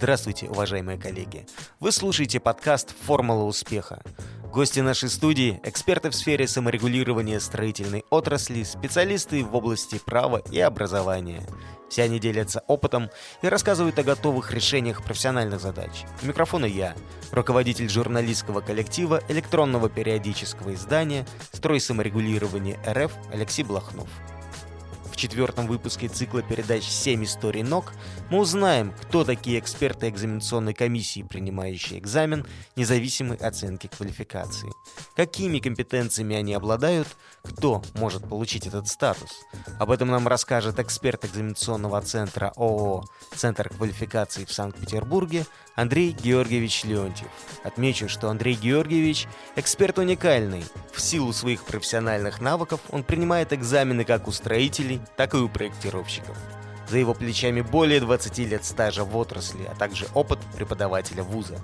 Здравствуйте, уважаемые коллеги. Вы слушаете подкаст «Формула успеха». Гости нашей студии – эксперты в сфере саморегулирования строительной отрасли, специалисты в области права и образования. Все они делятся опытом и рассказывают о готовых решениях профессиональных задач. У микрофона я, руководитель журналистского коллектива электронного периодического издания «Строй саморегулирования РФ» Алексей Блохнов четвертом выпуске цикла передач «Семь историй ног» мы узнаем, кто такие эксперты экзаменационной комиссии, принимающие экзамен независимой оценки квалификации, какими компетенциями они обладают, кто может получить этот статус. Об этом нам расскажет эксперт экзаменационного центра ООО «Центр квалификации» в Санкт-Петербурге Андрей Георгиевич Леонтьев. Отмечу, что Андрей Георгиевич – эксперт уникальный. В силу своих профессиональных навыков он принимает экзамены как у строителей, так и у проектировщиков. За его плечами более 20 лет стажа в отрасли, а также опыт преподавателя вуза.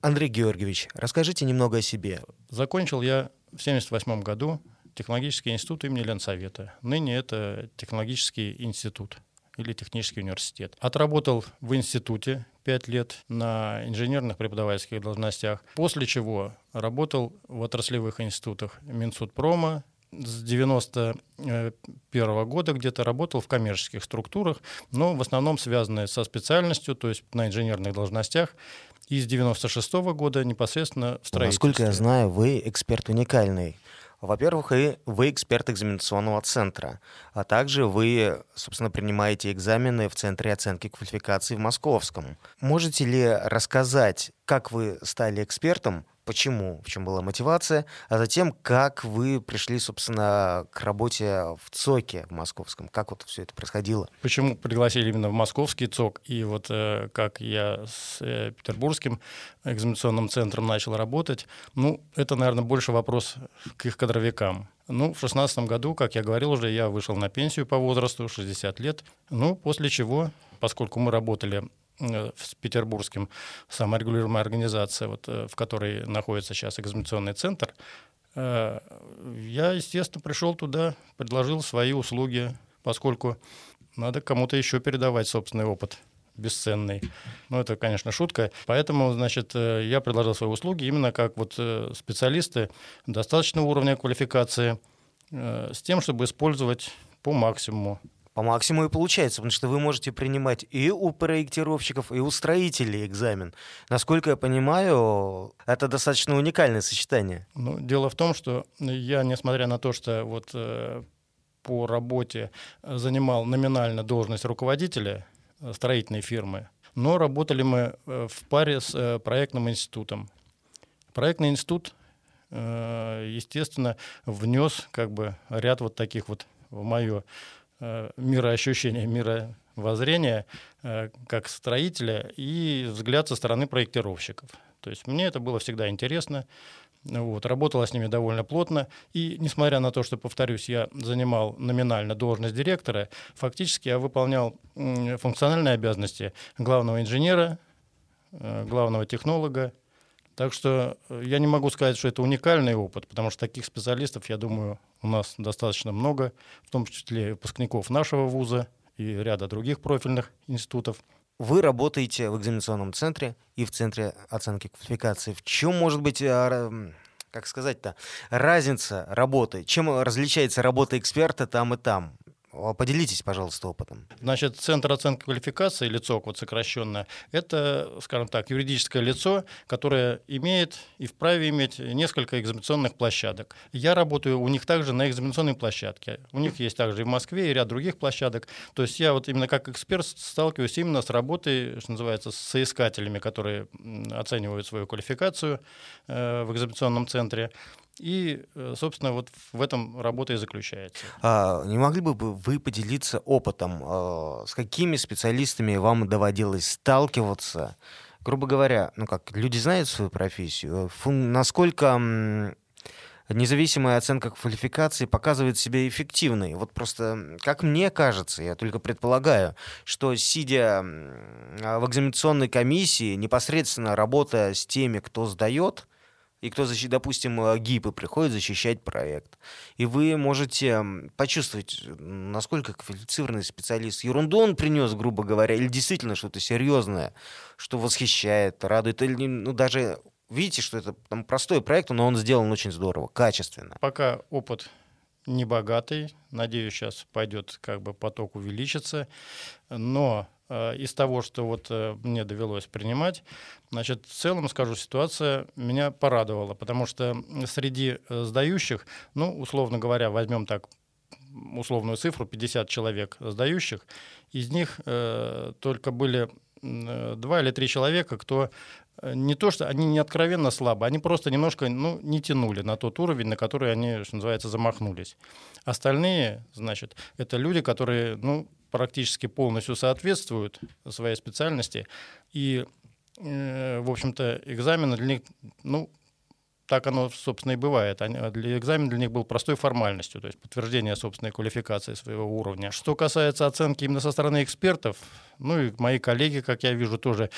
Андрей Георгиевич, расскажите немного о себе. Закончил я в 1978 году технологический институт имени Ленсовета. Ныне это технологический институт или технический университет. Отработал в институте 5 лет на инженерных преподавательских должностях, после чего работал в отраслевых институтах Минсудпрома, с 91 года где-то работал в коммерческих структурах, но в основном связанные со специальностью, то есть на инженерных должностях. И с 96 года непосредственно в строительстве. Насколько я знаю, вы эксперт уникальный. Во-первых, и вы эксперт экзаменационного центра, а также вы, собственно, принимаете экзамены в Центре оценки квалификации в Московском. Можете ли рассказать, как вы стали экспертом почему, в чем была мотивация, а затем, как вы пришли, собственно, к работе в ЦОКе в московском, как вот все это происходило. Почему пригласили именно в московский ЦОК, и вот э, как я с э, петербургским экзаменационным центром начал работать, ну, это, наверное, больше вопрос к их кадровикам. Ну, в шестнадцатом году, как я говорил уже, я вышел на пенсию по возрасту, 60 лет, ну, после чего, поскольку мы работали с петербургским саморегулируемой организацией, вот, э, в которой находится сейчас экзаменационный центр, э, я, естественно, пришел туда, предложил свои услуги, поскольку надо кому-то еще передавать собственный опыт бесценный. Ну, это, конечно, шутка. Поэтому, значит, я предложил свои услуги именно как вот специалисты достаточного уровня квалификации с тем, чтобы использовать по максимуму по максимуму и получается, потому что вы можете принимать и у проектировщиков, и у строителей экзамен. Насколько я понимаю, это достаточно уникальное сочетание. Ну, дело в том, что я, несмотря на то, что вот э, по работе занимал номинально должность руководителя э, строительной фирмы, но работали мы э, в паре с э, проектным институтом. Проектный институт, естественно, внес как бы ряд вот таких вот в мое Э, мироощущения, мировоззрения э, как строителя и взгляд со стороны проектировщиков. То есть мне это было всегда интересно. Вот, работала с ними довольно плотно. И несмотря на то, что, повторюсь, я занимал номинально должность директора, фактически я выполнял функциональные обязанности главного инженера, э, главного технолога. Так что я не могу сказать, что это уникальный опыт, потому что таких специалистов, я думаю, у нас достаточно много, в том числе выпускников нашего вуза и ряда других профильных институтов. Вы работаете в экзаменационном центре и в центре оценки квалификации. В чем может быть а, как сказать-то, разница работы? Чем различается работа эксперта там и там? Поделитесь, пожалуйста, опытом. Значит, Центр оценки квалификации, лицо вот сокращенное, это, скажем так, юридическое лицо, которое имеет и вправе иметь несколько экзаменационных площадок. Я работаю у них также на экзаменационной площадке. У них есть также и в Москве, и ряд других площадок. То есть я вот именно как эксперт сталкиваюсь именно с работой, что называется, с соискателями, которые оценивают свою квалификацию э, в экзаменационном центре. И, э, собственно, вот в этом работа и заключается. А, не могли бы вы поделиться опытом, а, с какими специалистами вам доводилось сталкиваться? Грубо говоря, ну как, люди знают свою профессию, фун, насколько независимая оценка квалификации показывает себя эффективной. Вот просто, как мне кажется, я только предполагаю, что сидя в экзаменационной комиссии, непосредственно работая с теми, кто сдает, и кто, допустим, э, ГИПы приходит защищать проект. И вы можете почувствовать, насколько квалифицированный специалист. Ерунду он принес, грубо говоря, или действительно что-то серьезное, что восхищает, радует, или ну, даже видите, что это там простой проект, но он сделан очень здорово, качественно. Пока опыт не богатый, надеюсь, сейчас пойдет как бы поток увеличится, но э, из того, что вот э, мне довелось принимать, значит, в целом, скажу, ситуация меня порадовала, потому что среди э, сдающих, ну, условно говоря, возьмем так условную цифру, 50 человек сдающих, из них э, только были два или три человека, кто Э, не то, что они не откровенно слабы, они просто немножко ну, не тянули на тот уровень, на который они, что называется, замахнулись. Остальные, значит, это люди, которые ну, практически полностью соответствуют своей специальности. И, э, в общем-то, экзамены для них, ну, так оно, собственно, и бывает. Они, для экзамена для них был простой формальностью, то есть подтверждение собственной квалификации своего уровня. Что касается оценки именно со стороны экспертов, ну и мои коллеги, как я вижу, тоже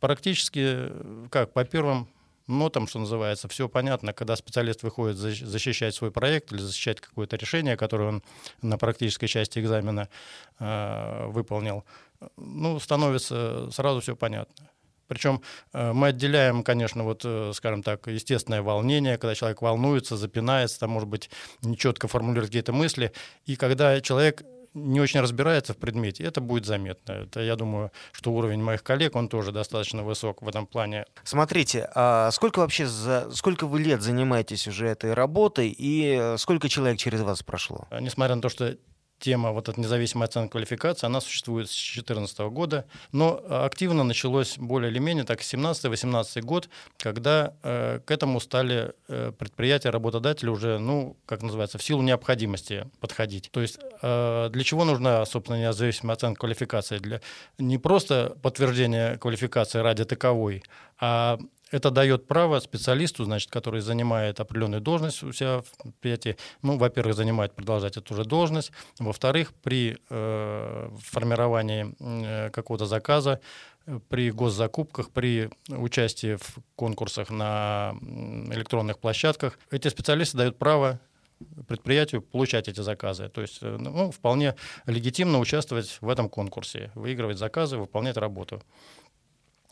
практически как по первым нотам, что называется, все понятно, когда специалист выходит защищать свой проект или защищать какое-то решение, которое он на практической части экзамена э, выполнил, ну, становится сразу все понятно. Причем э, мы отделяем, конечно, вот, э, скажем так, естественное волнение, когда человек волнуется, запинается, там, может быть, нечетко формулирует какие-то мысли. И когда человек не очень разбирается в предмете, это будет заметно. Это, я думаю, что уровень моих коллег, он тоже достаточно высок в этом плане. Смотрите, а сколько вообще, за, сколько вы лет занимаетесь уже этой работой и э, сколько человек через вас прошло? Несмотря на то, что тема вот эта независимая оценка квалификации, она существует с 2014 года, но активно началось более или менее так 17-18 год, когда э, к этому стали э, предприятия, работодатели уже, ну, как называется, в силу необходимости подходить. То есть э, для чего нужна, собственно, независимая оценка квалификации? Для не просто подтверждения квалификации ради таковой, а это дает право специалисту, значит, который занимает определенную должность у себя в предприятии, ну, во-первых, занимает, продолжать эту же должность, во-вторых, при э, формировании э, какого-то заказа, при госзакупках, при участии в конкурсах на электронных площадках, эти специалисты дают право предприятию получать эти заказы. То есть э, ну, вполне легитимно участвовать в этом конкурсе, выигрывать заказы, выполнять работу.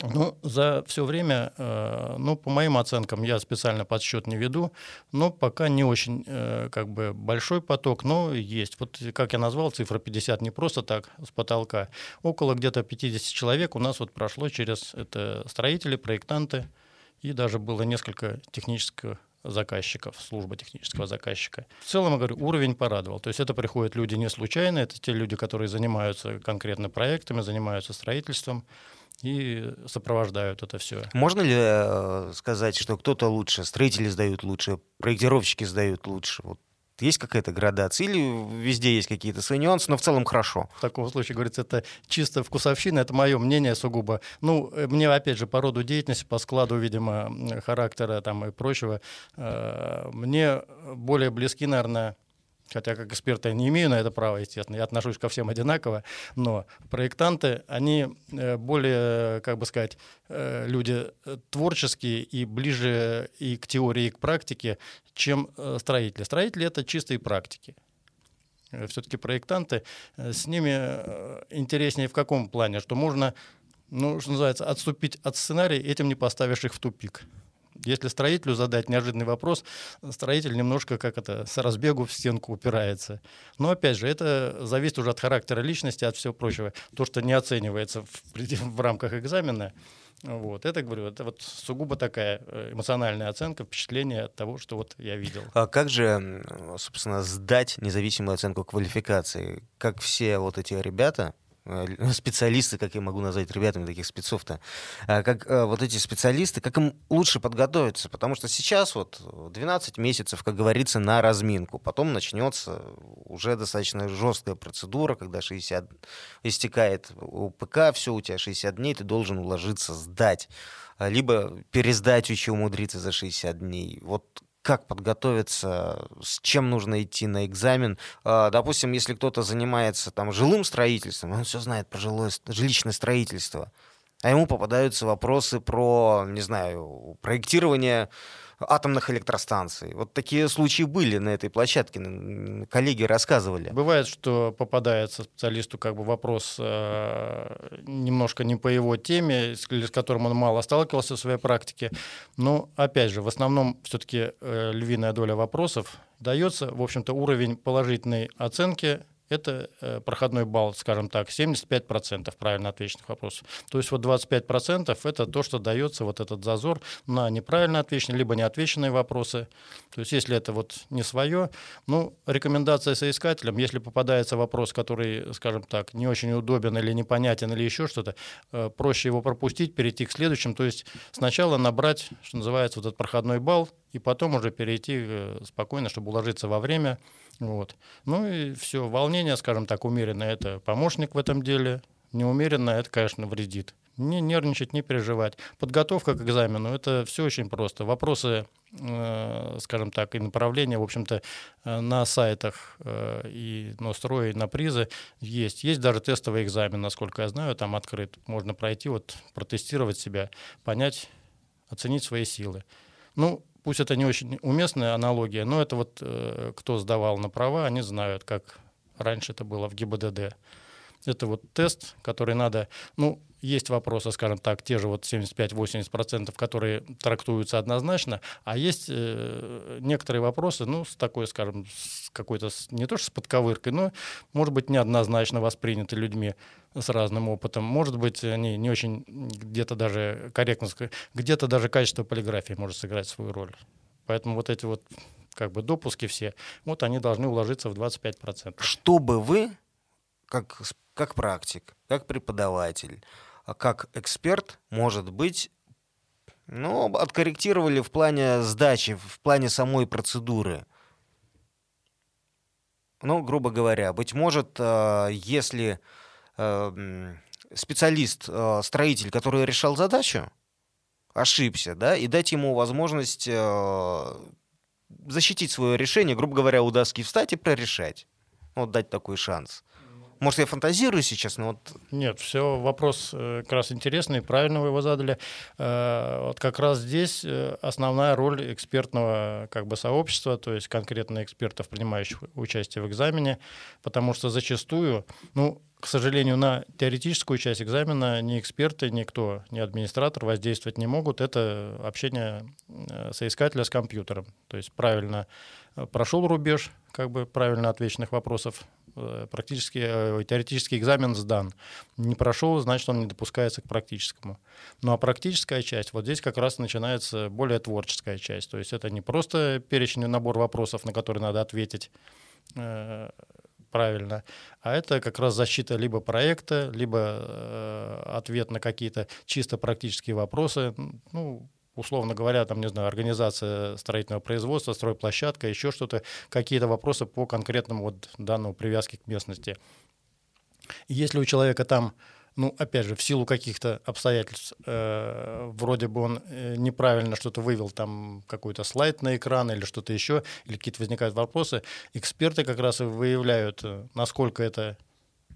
Ну, за все время, э, ну, по моим оценкам, я специально подсчет не веду, но пока не очень э, как бы большой поток, но есть. Вот, как я назвал, цифра 50 не просто так, с потолка. Около где-то 50 человек у нас вот прошло через это строители, проектанты, и даже было несколько технических заказчиков, служба технического заказчика. В целом, я говорю, уровень порадовал. То есть это приходят люди не случайно, это те люди, которые занимаются конкретно проектами, занимаются строительством и сопровождают это все. Можно ли э, сказать, что кто-то лучше, строители сдают лучше, проектировщики сдают лучше? Вот есть какая-то градация или везде есть какие-то свои нюансы, но в целом хорошо? В таком случае, говорится, это чисто вкусовщина, это мое мнение сугубо. Ну, э, мне, опять же, по роду деятельности, по складу, видимо, характера там и прочего, э, мне более близки, наверное, хотя как эксперт я не имею на это права, естественно, я отношусь ко всем одинаково, но проектанты, они э, более, как бы сказать, э, люди э, творческие и ближе и к теории, и к практике, чем строители. Строители — это чистые практики. Все-таки проектанты, с ними интереснее в каком плане, что можно, ну, что называется, отступить от сценария, этим не поставишь их в тупик. Если строителю задать неожиданный вопрос, строитель немножко как это с разбегу в стенку упирается. Но опять же, это зависит уже от характера личности, от всего прочего. То, что не оценивается в, в рамках экзамена, вот, это, говорю, это вот сугубо такая э, эмоциональная оценка, впечатление от того, что вот я видел. А как же, собственно, сдать независимую оценку квалификации? Как все вот эти ребята, специалисты, как я могу назвать ребятами таких спецов-то, а как э, вот эти специалисты, как им лучше подготовиться, потому что сейчас вот 12 месяцев, как говорится, на разминку, потом начнется уже достаточно жесткая процедура, когда 60 истекает УПК, все, у тебя 60 дней, ты должен уложиться, сдать, либо пересдать еще умудриться за 60 дней. Вот как подготовиться, с чем нужно идти на экзамен. А, допустим, если кто-то занимается там жилым строительством, он все знает про жилое, жилищное строительство. а ему попадаются вопросы про, не знаю, проектирование атомных электростанций. Вот такие случаи были на этой площадке, коллеги рассказывали. Бывает, что попадается специалисту как бы вопрос э, немножко не по его теме, с, с которым он мало сталкивался в своей практике. Но, опять же, в основном все-таки э, львиная доля вопросов дается, в общем-то, уровень положительной оценки это э, проходной балл, скажем так, 75% правильно отвеченных вопросов. То есть вот 25% это то, что дается вот этот зазор на неправильно отвеченные, либо неотвеченные вопросы. То есть если это вот не свое, ну, рекомендация соискателям, если попадается вопрос, который, скажем так, не очень удобен или непонятен или еще что-то, э, проще его пропустить, перейти к следующим. То есть сначала набрать, что называется, вот этот проходной балл, и потом уже перейти э, спокойно, чтобы уложиться во время, вот. Ну и все, волнение, скажем так, умеренное – это помощник в этом деле, неумеренное – это, конечно, вредит. Не нервничать, не переживать. Подготовка к экзамену – это все очень просто. Вопросы, э, скажем так, и направления, в общем-то, э, на сайтах э, и на строе, и на призы есть. Есть даже тестовый экзамен, насколько я знаю, там открыт. Можно пройти, вот, протестировать себя, понять, оценить свои силы. Ну, пусть это не очень уместная аналогия, но это вот э, кто сдавал на права, они знают, как раньше это было в ГИБДД. Это вот тест, который надо, ну, есть вопросы, скажем так, те же вот 75-80%, которые трактуются однозначно, а есть э, некоторые вопросы, ну, с такой, скажем, с какой-то, не то что с подковыркой, но, может быть, неоднозначно восприняты людьми с разным опытом. Может быть, они не очень где-то даже корректно, где-то даже качество полиграфии может сыграть свою роль. Поэтому вот эти вот как бы допуски все, вот они должны уложиться в 25%. Чтобы вы, как, как практик, как преподаватель, как эксперт, может быть, ну, откорректировали в плане сдачи, в плане самой процедуры. Ну, грубо говоря, быть может, э, если э, специалист, э, строитель, который решал задачу, ошибся, да, и дать ему возможность защитить свое решение, грубо говоря, у доски встать и прорешать. Вот дать такой шанс. Может, я фантазирую сейчас, но вот... Нет, все, вопрос э, как раз интересный, правильно вы его задали. Э, вот как раз здесь э, основная роль экспертного как бы, сообщества, то есть конкретно экспертов, принимающих участие в экзамене, потому что зачастую, ну, к сожалению, на теоретическую часть экзамена ни эксперты, никто, ни администратор воздействовать не могут. Это общение соискателя с компьютером. То есть правильно прошел рубеж, как бы правильно отвеченных вопросов, практически, э, теоретический экзамен сдан. Не прошел, значит, он не допускается к практическому. Ну а практическая часть, вот здесь как раз начинается более творческая часть. То есть это не просто перечень набор вопросов, на которые надо ответить э, правильно, а это как раз защита либо проекта, либо э, ответ на какие-то чисто практические вопросы. Ну, условно говоря, там, не знаю, организация строительного производства, стройплощадка, еще что-то, какие-то вопросы по конкретному вот данному привязке к местности. если у человека там, ну, опять же, в силу каких-то обстоятельств, э, вроде бы он э, неправильно что-то вывел, там какой-то слайд на экран или что-то еще, или какие-то возникают вопросы, эксперты как раз и выявляют, э, насколько это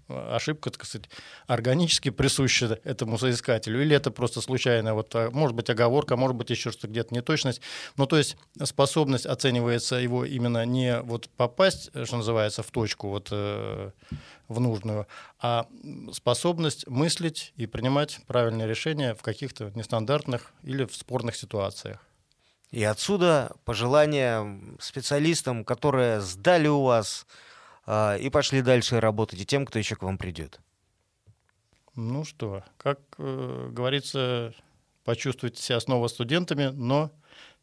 ошибка, так сказать, органически присуща этому соискателю, или это просто случайно, вот, а, может быть, оговорка, может быть, еще что-то где-то неточность. Ну, то есть способность оценивается его именно не вот попасть, что называется, в точку вот э, в нужную, а способность мыслить и принимать правильные решения в каких-то нестандартных или в спорных ситуациях. И отсюда пожелания специалистам, которые сдали у вас и пошли дальше работать, и тем, кто еще к вам придет. Ну что, как э, говорится, почувствуйте себя снова студентами, но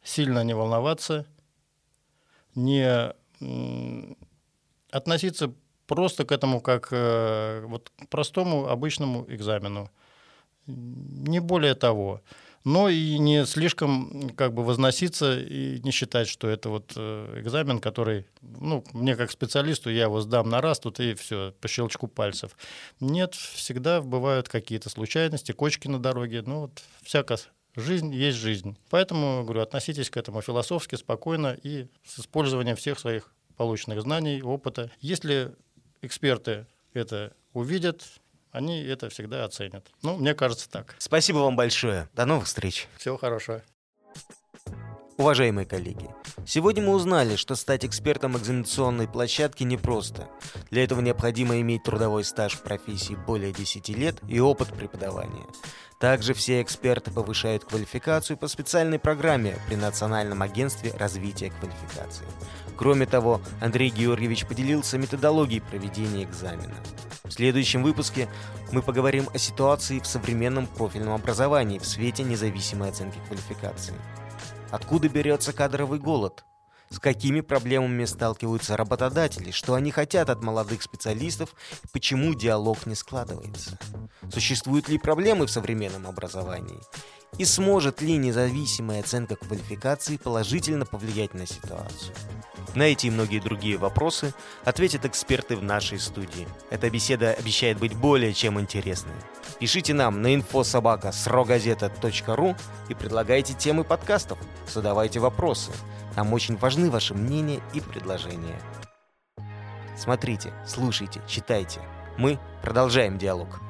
сильно не волноваться, не э, относиться просто к этому как э, вот, к простому обычному экзамену. Не более того но и не слишком как бы возноситься и не считать, что это вот э, экзамен, который, ну, мне как специалисту, я его сдам на раз, тут и все, по щелчку пальцев. Нет, всегда бывают какие-то случайности, кочки на дороге, ну вот всяко жизнь есть жизнь. Поэтому, говорю, относитесь к этому философски, спокойно и с использованием всех своих полученных знаний, опыта. Если эксперты это увидят, они это всегда оценят. Ну, мне кажется так. Спасибо вам большое. До новых встреч. Всего хорошего. Уважаемые коллеги, сегодня мы узнали, что стать экспертом экзаменационной площадки непросто. Для этого необходимо иметь трудовой стаж в профессии более 10 лет и опыт преподавания. Также все эксперты повышают квалификацию по специальной программе при Национальном агентстве развития квалификации. Кроме того, Андрей Георгиевич поделился методологией проведения экзамена. В следующем выпуске мы поговорим о ситуации в современном профильном образовании в свете независимой оценки квалификации. Откуда берется кадровый голод? С какими проблемами сталкиваются работодатели? Что они хотят от молодых специалистов? Почему диалог не складывается? Существуют ли проблемы в современном образовании? И сможет ли независимая оценка квалификации положительно повлиять на ситуацию? На эти и многие другие вопросы ответят эксперты в нашей студии. Эта беседа обещает быть более чем интересной. Пишите нам на инфособака срогазета.ру и предлагайте темы подкастов. Задавайте вопросы. Нам очень важны ваши мнения и предложения. Смотрите, слушайте, читайте. Мы продолжаем диалог.